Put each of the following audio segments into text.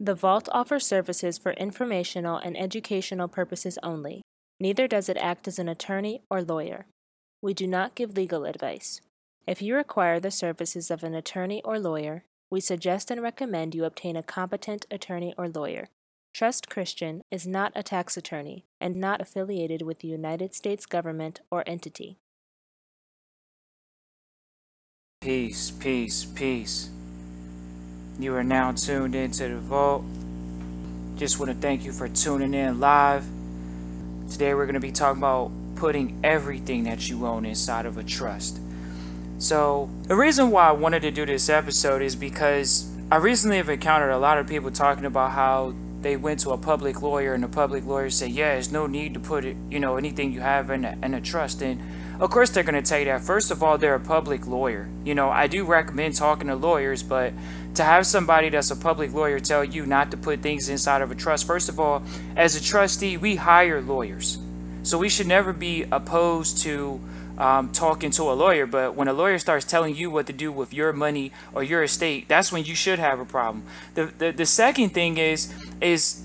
The Vault offers services for informational and educational purposes only. Neither does it act as an attorney or lawyer. We do not give legal advice. If you require the services of an attorney or lawyer, we suggest and recommend you obtain a competent attorney or lawyer. Trust Christian is not a tax attorney and not affiliated with the United States government or entity. Peace, peace, peace. You are now tuned into the vault. Just want to thank you for tuning in live. Today we're going to be talking about putting everything that you own inside of a trust. So, the reason why I wanted to do this episode is because I recently have encountered a lot of people talking about how they went to a public lawyer and the public lawyer said, "Yeah, there's no need to put it, you know, anything you have in a, in a trust." And of course, they're going to tell you that. First of all, they're a public lawyer. You know, I do recommend talking to lawyers, but to have somebody that's a public lawyer tell you not to put things inside of a trust, first of all, as a trustee, we hire lawyers. So we should never be opposed to um, talking to a lawyer. But when a lawyer starts telling you what to do with your money or your estate, that's when you should have a problem. The, the, the second thing is, is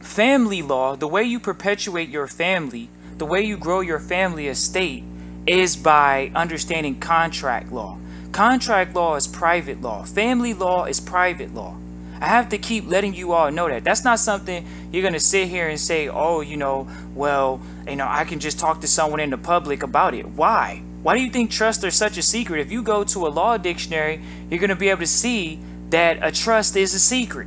family law, the way you perpetuate your family the way you grow your family estate is by understanding contract law. Contract law is private law. Family law is private law. I have to keep letting you all know that. That's not something you're going to sit here and say, oh, you know, well, you know, I can just talk to someone in the public about it. Why? Why do you think trust is such a secret? If you go to a law dictionary, you're going to be able to see that a trust is a secret.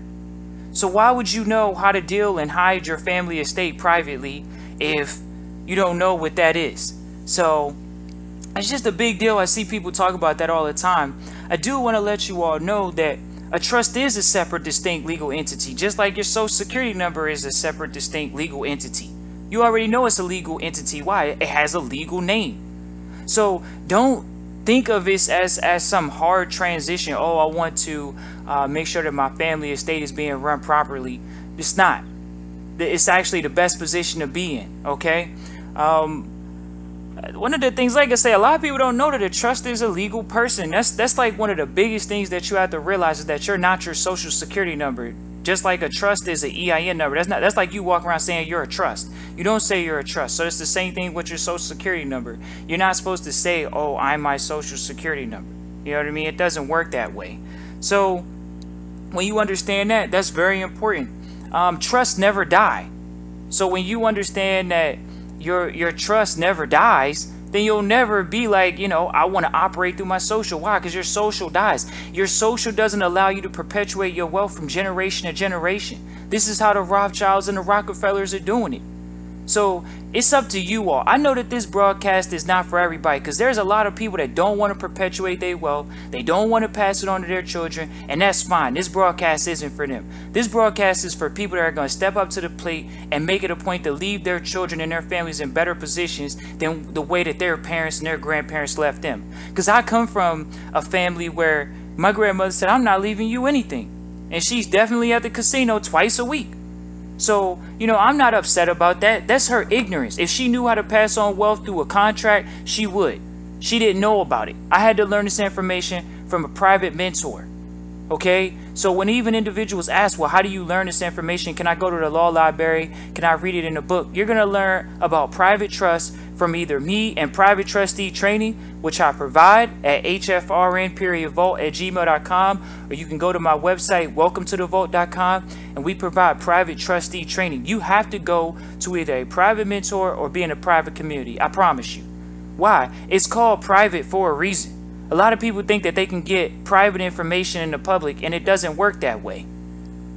So why would you know how to deal and hide your family estate privately if you don't know what that is. So it's just a big deal. I see people talk about that all the time. I do want to let you all know that a trust is a separate, distinct legal entity, just like your social security number is a separate, distinct legal entity. You already know it's a legal entity. Why? It has a legal name. So don't think of this as, as some hard transition. Oh, I want to uh, make sure that my family estate is being run properly. It's not. It's actually the best position to be in, okay? Um, one of the things, like I say, a lot of people don't know that a trust is a legal person. That's that's like one of the biggest things that you have to realize is that you're not your social security number. Just like a trust is an EIN number. That's not that's like you walk around saying you're a trust. You don't say you're a trust. So it's the same thing with your social security number. You're not supposed to say, "Oh, I'm my social security number." You know what I mean? It doesn't work that way. So when you understand that, that's very important. Um, trust never die. So when you understand that your your trust never dies, then you'll never be like, you know, I want to operate through my social. Why? Because your social dies. Your social doesn't allow you to perpetuate your wealth from generation to generation. This is how the Rothschilds and the Rockefellers are doing it. So it's up to you all. I know that this broadcast is not for everybody because there's a lot of people that don't want to perpetuate their wealth. They don't want to pass it on to their children, and that's fine. This broadcast isn't for them. This broadcast is for people that are going to step up to the plate and make it a point to leave their children and their families in better positions than the way that their parents and their grandparents left them. Because I come from a family where my grandmother said, I'm not leaving you anything. And she's definitely at the casino twice a week. So, you know, I'm not upset about that. That's her ignorance. If she knew how to pass on wealth through a contract, she would. She didn't know about it. I had to learn this information from a private mentor. Okay? So when even individuals ask, well, how do you learn this information? Can I go to the law library? Can I read it in a book? You're going to learn about private trust from either me and private trustee training, which I provide at hfrn period vault at gmail.com, or you can go to my website, welcome to the vault.com, and we provide private trustee training. You have to go to either a private mentor or be in a private community. I promise you. Why? It's called private for a reason. A lot of people think that they can get private information in the public, and it doesn't work that way.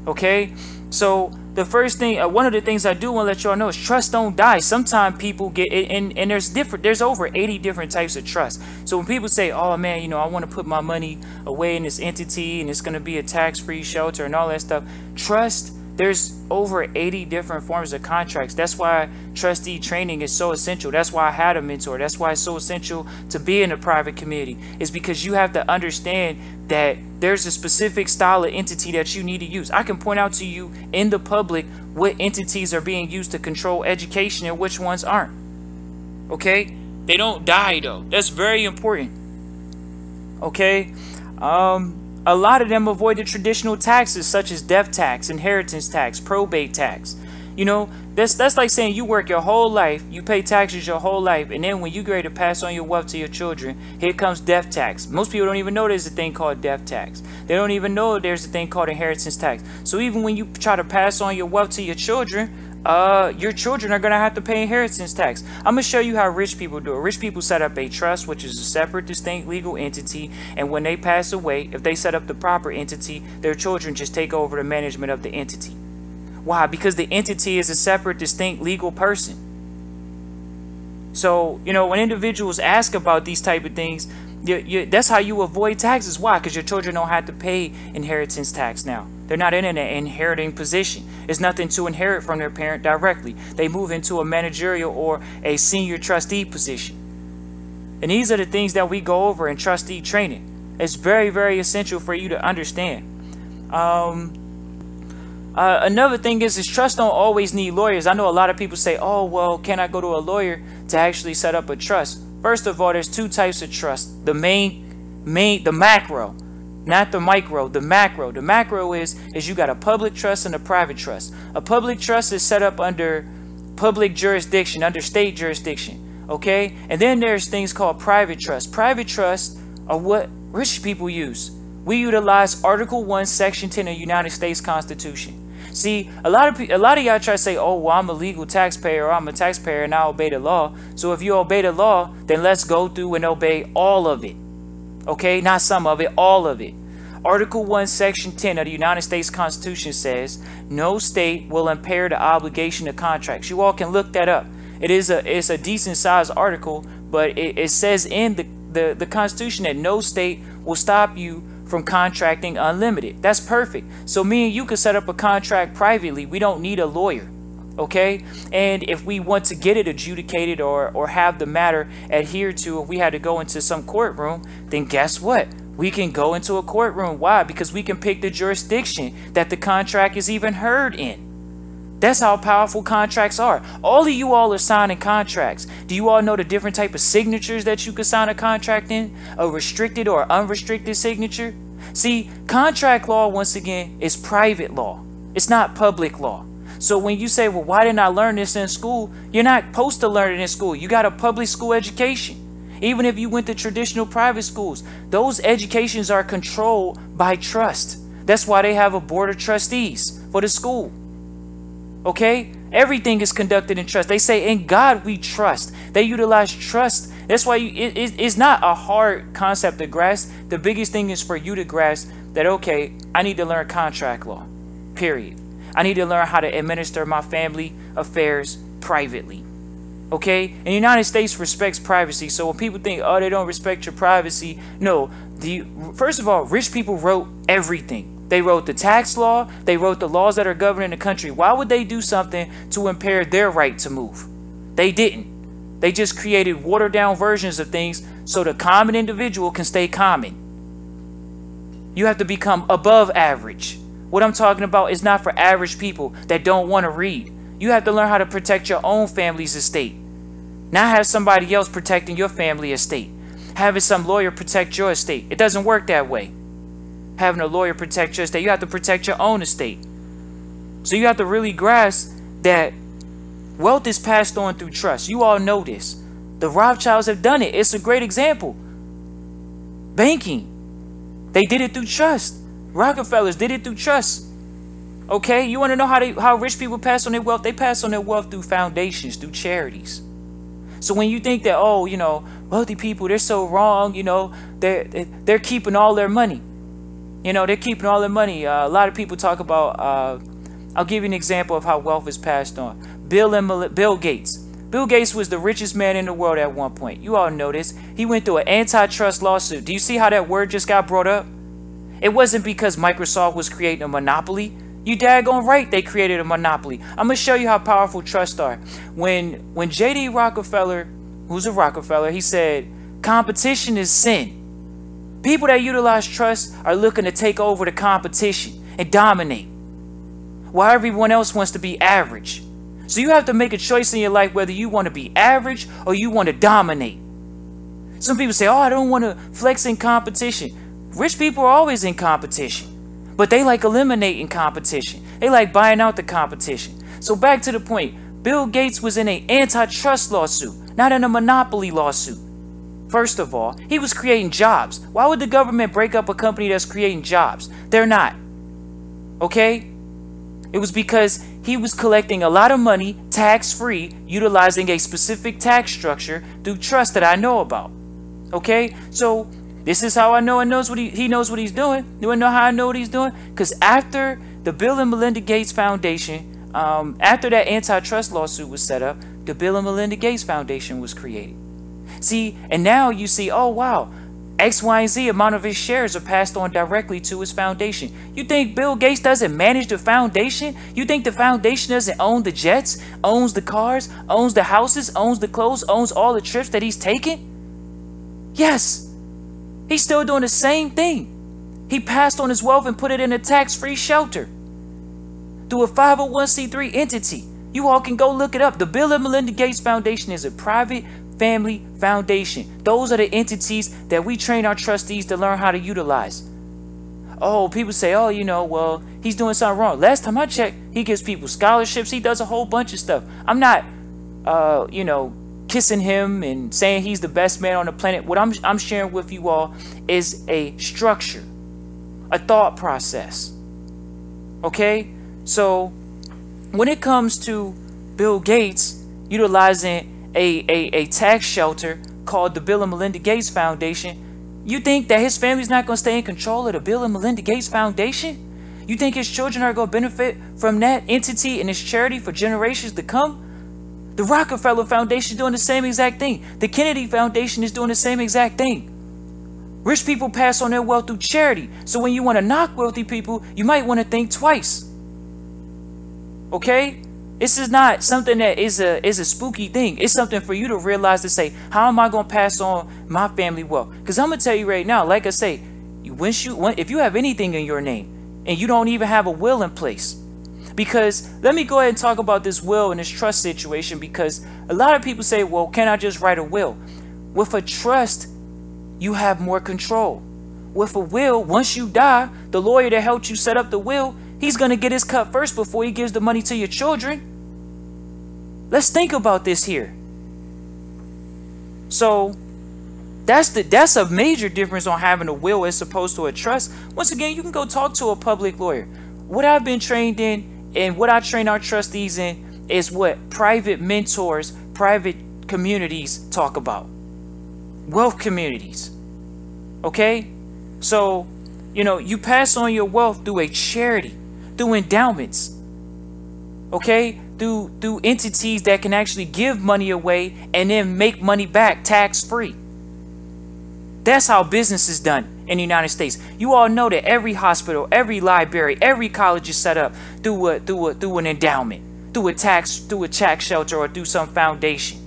Okay? So the first thing, uh, one of the things I do want to let y'all know is trust don't die. Sometimes people get, and, and there's different, there's over 80 different types of trust. So when people say, oh man, you know, I want to put my money away in this entity and it's going to be a tax-free shelter and all that stuff, trust there's over 80 different forms of contracts. That's why trustee training is so essential. That's why I had a mentor. That's why it's so essential to be in a private community. Is because you have to understand that there's a specific style of entity that you need to use. I can point out to you in the public what entities are being used to control education and which ones aren't. Okay? They don't die though. That's very important. Okay? Um a lot of them avoid the traditional taxes such as death tax, inheritance tax, probate tax. You know, that's that's like saying you work your whole life, you pay taxes your whole life, and then when you get to pass on your wealth to your children, here comes death tax. Most people don't even know there's a thing called death tax. They don't even know there's a thing called inheritance tax. So even when you try to pass on your wealth to your children, uh, your children are gonna have to pay inheritance tax. I'm gonna show you how rich people do it. Rich people set up a trust, which is a separate, distinct legal entity, and when they pass away, if they set up the proper entity, their children just take over the management of the entity. Why? Because the entity is a separate, distinct legal person. So, you know, when individuals ask about these type of things, you, you, that's how you avoid taxes. Why? Because your children don't have to pay inheritance tax now. They're not in an inheriting position. It's nothing to inherit from their parent directly. They move into a managerial or a senior trustee position. And these are the things that we go over in trustee training. It's very, very essential for you to understand. Um, uh, another thing is, is trust don't always need lawyers. I know a lot of people say, "Oh, well, can I go to a lawyer to actually set up a trust?" First of all, there's two types of trust: the main, main, the macro, not the micro. The macro. The macro is is you got a public trust and a private trust. A public trust is set up under public jurisdiction, under state jurisdiction. Okay, and then there's things called private trust. Private trust are what rich people use. We utilize Article 1, Section 10 of the United States Constitution. See, a lot of a lot of y'all try to say, "Oh, well, I'm a legal taxpayer, or I'm a taxpayer, and I obey the law." So if you obey the law, then let's go through and obey all of it. Okay, not some of it, all of it. Article 1, Section 10 of the United States Constitution says, "No state will impair the obligation of contracts." You all can look that up. It is a it's a decent sized article, but it, it says in the, the, the Constitution that no state will stop you from contracting unlimited. That's perfect. So me and you can set up a contract privately. We don't need a lawyer. Okay? And if we want to get it adjudicated or, or have the matter adhered to, if we had to go into some courtroom, then guess what? We can go into a courtroom. Why? Because we can pick the jurisdiction that the contract is even heard in. That's how powerful contracts are. All of you all are signing contracts. Do you all know the different type of signatures that you can sign a contract in? A restricted or unrestricted signature? See, contract law, once again, is private law. It's not public law. So when you say, well, why didn't I learn this in school? You're not supposed to learn it in school. You got a public school education. Even if you went to traditional private schools, those educations are controlled by trust. That's why they have a board of trustees for the school. Okay? Everything is conducted in trust. They say, in God we trust. They utilize trust. That's why you, it, it, it's not a hard concept to grasp. The biggest thing is for you to grasp that, okay, I need to learn contract law, period. I need to learn how to administer my family affairs privately. Okay? And the United States respects privacy. So when people think, oh, they don't respect your privacy, no. The, first of all, rich people wrote everything. They wrote the tax law, they wrote the laws that are governing the country. Why would they do something to impair their right to move? They didn't. They just created watered down versions of things so the common individual can stay common. You have to become above average. What I'm talking about is not for average people that don't want to read. You have to learn how to protect your own family's estate. Not have somebody else protecting your family estate. Having some lawyer protect your estate. It doesn't work that way having a lawyer protect your estate. You have to protect your own estate. So you have to really grasp that wealth is passed on through trust. You all know this. The Rothschilds have done it. It's a great example. Banking. They did it through trust. Rockefellers did it through trust. Okay, you want to know how they, how rich people pass on their wealth? They pass on their wealth through foundations, through charities. So when you think that oh, you know, wealthy people they're so wrong, you know, they're they're keeping all their money. You know, they're keeping all their money. Uh, a lot of people talk about. Uh, I'll give you an example of how wealth is passed on. Bill and Mel- Bill Gates. Bill Gates was the richest man in the world at one point. You all know this. He went through an antitrust lawsuit. Do you see how that word just got brought up? It wasn't because Microsoft was creating a monopoly. You daggone right they created a monopoly. I'm gonna show you how powerful trusts are. When when J.D. Rockefeller, who's a Rockefeller, he said, competition is sin. People that utilize trust are looking to take over the competition and dominate, while everyone else wants to be average. So you have to make a choice in your life whether you want to be average or you want to dominate. Some people say, Oh, I don't want to flex in competition. Rich people are always in competition, but they like eliminating competition. They like buying out the competition. So back to the point, Bill Gates was in an antitrust lawsuit, not in a monopoly lawsuit. First of all, he was creating jobs. Why would the government break up a company that's creating jobs? They're not. Okay? It was because he was collecting a lot of money tax free, utilizing a specific tax structure through trust that I know about. Okay? So this is how I know and knows what he, he knows what he's doing. You wanna know how I know what he's doing? Because after the Bill and Melinda Gates Foundation, um, after that antitrust lawsuit was set up, the Bill and Melinda Gates Foundation was created. See, and now you see, oh wow, X, Y, and Z amount of his shares are passed on directly to his foundation. You think Bill Gates doesn't manage the foundation? You think the foundation doesn't own the jets, owns the cars, owns the houses, owns the clothes, owns all the trips that he's taken? Yes. He's still doing the same thing. He passed on his wealth and put it in a tax free shelter through a 501c3 entity. You all can go look it up. The Bill and Melinda Gates Foundation is a private Family Foundation. Those are the entities that we train our trustees to learn how to utilize. Oh, people say, oh, you know, well, he's doing something wrong. Last time I checked, he gives people scholarships. He does a whole bunch of stuff. I'm not, uh, you know, kissing him and saying he's the best man on the planet. What I'm, I'm sharing with you all is a structure, a thought process. Okay? So, when it comes to Bill Gates utilizing a, a, a tax shelter called the Bill and Melinda Gates Foundation, you think that his family's not going to stay in control of the Bill and Melinda Gates Foundation? You think his children are going to benefit from that entity and its charity for generations to come? The Rockefeller Foundation is doing the same exact thing. The Kennedy Foundation is doing the same exact thing. Rich people pass on their wealth through charity. So when you want to knock wealthy people, you might want to think twice. Okay? This is not something that is a is a spooky thing. It's something for you to realize to say, how am I to pass on my family wealth? Because I'm gonna tell you right now, like I say, once you if you have anything in your name and you don't even have a will in place, because let me go ahead and talk about this will and this trust situation because a lot of people say, well, can I just write a will? With a trust, you have more control. With a will, once you die, the lawyer that helped you set up the will He's going to get his cut first before he gives the money to your children. Let's think about this here. So that's the that's a major difference on having a will as opposed to a trust. Once again, you can go talk to a public lawyer. What I've been trained in and what I train our trustees in is what private mentors, private communities talk about. Wealth communities. Okay? So, you know, you pass on your wealth through a charity through endowments. Okay? Through through entities that can actually give money away and then make money back tax free. That's how business is done in the United States. You all know that every hospital, every library, every college is set up through a through a through an endowment, through a tax through a tax shelter or through some foundation.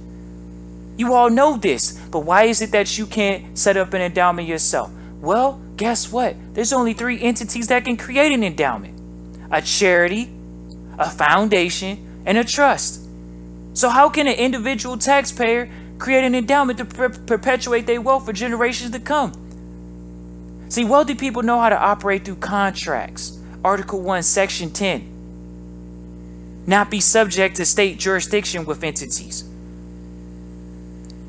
You all know this, but why is it that you can't set up an endowment yourself? Well, guess what? There's only three entities that can create an endowment a charity, a foundation, and a trust. So, how can an individual taxpayer create an endowment to per- perpetuate their wealth for generations to come? See, wealthy people know how to operate through contracts. Article 1, Section 10. Not be subject to state jurisdiction with entities.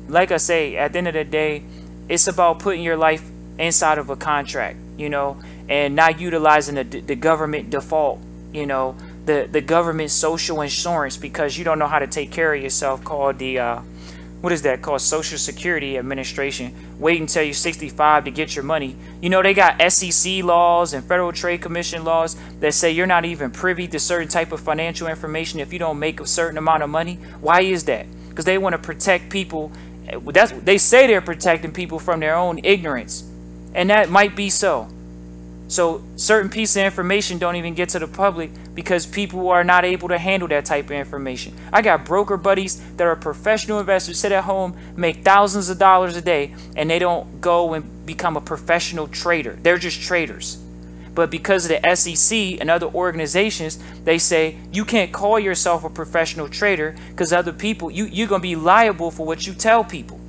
Like I say, at the end of the day, it's about putting your life inside of a contract, you know, and not utilizing the, the government default, you know, the, the government social insurance because you don't know how to take care of yourself called the, uh, what is that called? Social Security Administration. Wait until you're 65 to get your money. You know, they got SEC laws and Federal Trade Commission laws that say you're not even privy to certain type of financial information if you don't make a certain amount of money. Why is that? Because they want to protect people. Eh, that's they say they're protecting people from their own ignorance. And that might be so. So certain pieces of information don't even get to the public because people are not able to handle that type of information. I got broker buddies that are professional investors, sit at home, make thousands of dollars a day, and they don't go and become a professional trader. They're just traders. But because of the SEC and other organizations, they say you can't call yourself a professional trader because other people, you, you're going to be liable for what you tell people.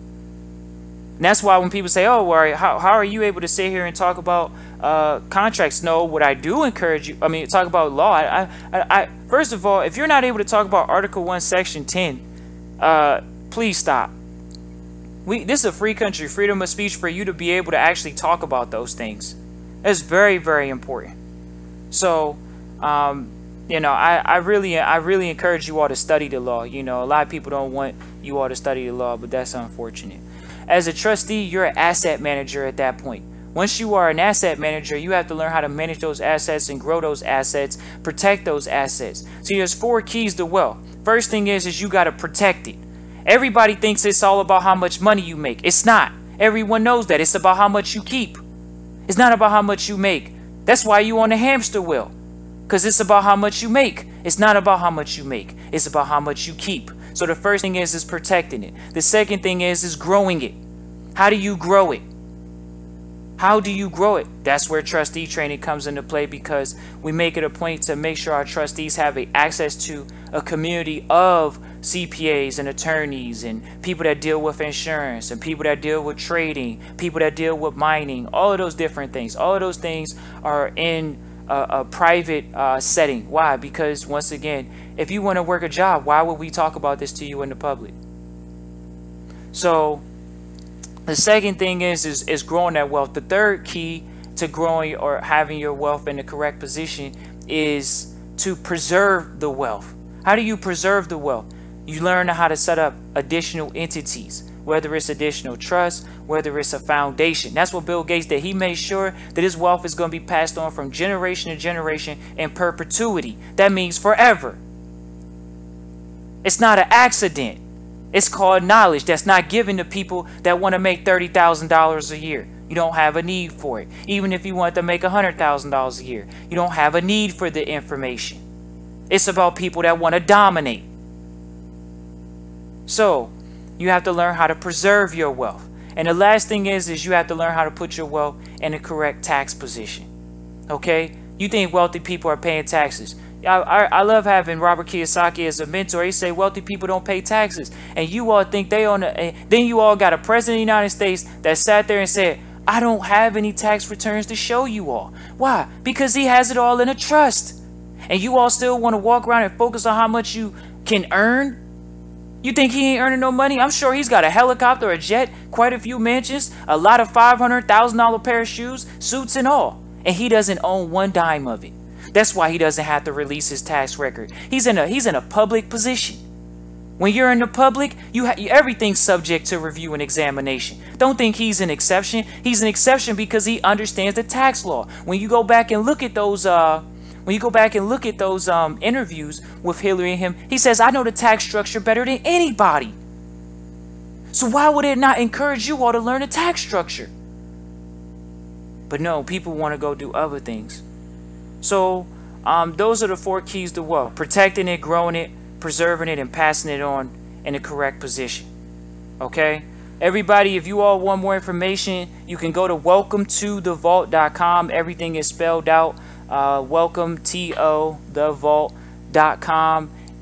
And that's why when people say, "Oh, well, how how are you able to sit here and talk about uh, contracts?" No, what I do encourage you, I mean, talk about law. I, I, I, first of all, if you're not able to talk about Article One, Section Ten, uh, please stop. We this is a free country, freedom of speech for you to be able to actually talk about those things. That's very very important. So, um, you know, I, I really I really encourage you all to study the law. You know, a lot of people don't want you all to study the law, but that's unfortunate. As a trustee, you're an asset manager at that point. Once you are an asset manager, you have to learn how to manage those assets and grow those assets, protect those assets. See, there's four keys to wealth. First thing is is you got to protect it. Everybody thinks it's all about how much money you make. It's not. Everyone knows that. It's about how much you keep. It's not about how much you make. That's why you on the hamster wheel. Cuz it's about how much you make. It's not about how much you make. It's about how much you keep. So the first thing is is protecting it. The second thing is is growing it. How do you grow it? How do you grow it? That's where trustee training comes into play because we make it a point to make sure our trustees have access to a community of CPAs and attorneys and people that deal with insurance and people that deal with trading, people that deal with mining, all of those different things. All of those things are in a, a private uh, setting. Why? Because once again, if you want to work a job, why would we talk about this to you in the public? So the second thing is, is is growing that wealth. The third key to growing or having your wealth in the correct position is to preserve the wealth. How do you preserve the wealth? You learn how to set up additional entities, whether it's additional trust, whether it's a foundation. That's what Bill Gates did. He made sure that his wealth is going to be passed on from generation to generation in perpetuity. That means forever. It's not an accident. It's called knowledge that's not given to people that want to make $30,000 a year. You don't have a need for it. Even if you want to make $100,000 a year, you don't have a need for the information. It's about people that want to dominate. So, you have to learn how to preserve your wealth. And the last thing is is you have to learn how to put your wealth in the correct tax position. Okay? You think wealthy people are paying taxes. I, I, love having Robert Kiyosaki as a mentor. He say wealthy people don't pay taxes, and you all think they. The, then you all got a president of the United States that sat there and said, "I don't have any tax returns to show you all." Why? Because he has it all in a trust, and you all still want to walk around and focus on how much you can earn. You think he ain't earning no money? I'm sure he's got a helicopter, a jet, quite a few mansions, a lot of five hundred thousand dollar pair of shoes, suits and all, and he doesn't own one dime of it. That's why he doesn't have to release his tax record. He's in a he's in a public position. When you're in the public, you ha- everything's subject to review and examination. Don't think he's an exception. He's an exception because he understands the tax law. When you go back and look at those uh when you go back and look at those um, interviews with Hillary and him, he says, I know the tax structure better than anybody. So why would it not encourage you all to learn the tax structure? But no, people want to go do other things. So um, those are the four keys to wealth protecting it, growing it, preserving it, and passing it on in the correct position. Okay? Everybody, if you all want more information, you can go to welcometothevault.com. Everything is spelled out. Uh, welcome to thevault.com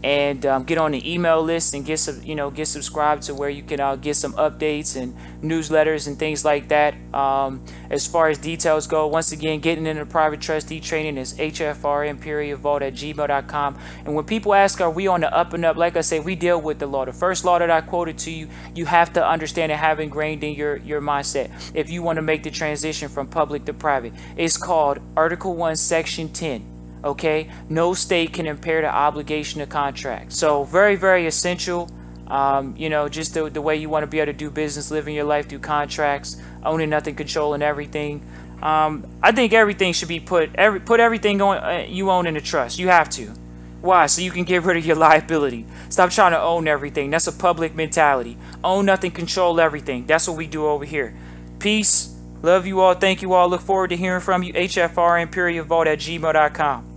and um, get on the email list and get some, you know, get subscribed to where you can uh, get some updates and newsletters and things like that. Um, as far as details go, once again, getting into private trustee training is hfrmperiodvault at gmail.com. And when people ask, are we on the up and up? Like I say, we deal with the law. The first law that I quoted to you, you have to understand and have ingrained in your, your mindset if you want to make the transition from public to private. It's called Article 1, Section 10 okay? No state can impair the obligation of contract. So very very essential um, you know just the, the way you want to be able to do business living your life through contracts owning nothing controlling everything. Um, i think everything should be put every put everything on, uh, you own in a trust. You have to. Why? So you can get rid of your liability. Stop trying to own everything. That's a public mentality. Own nothing control everything. That's what we do over here. Peace. Love you all. Thank you all. Look forward to hearing from you. Hfr imperial vault at gmail.com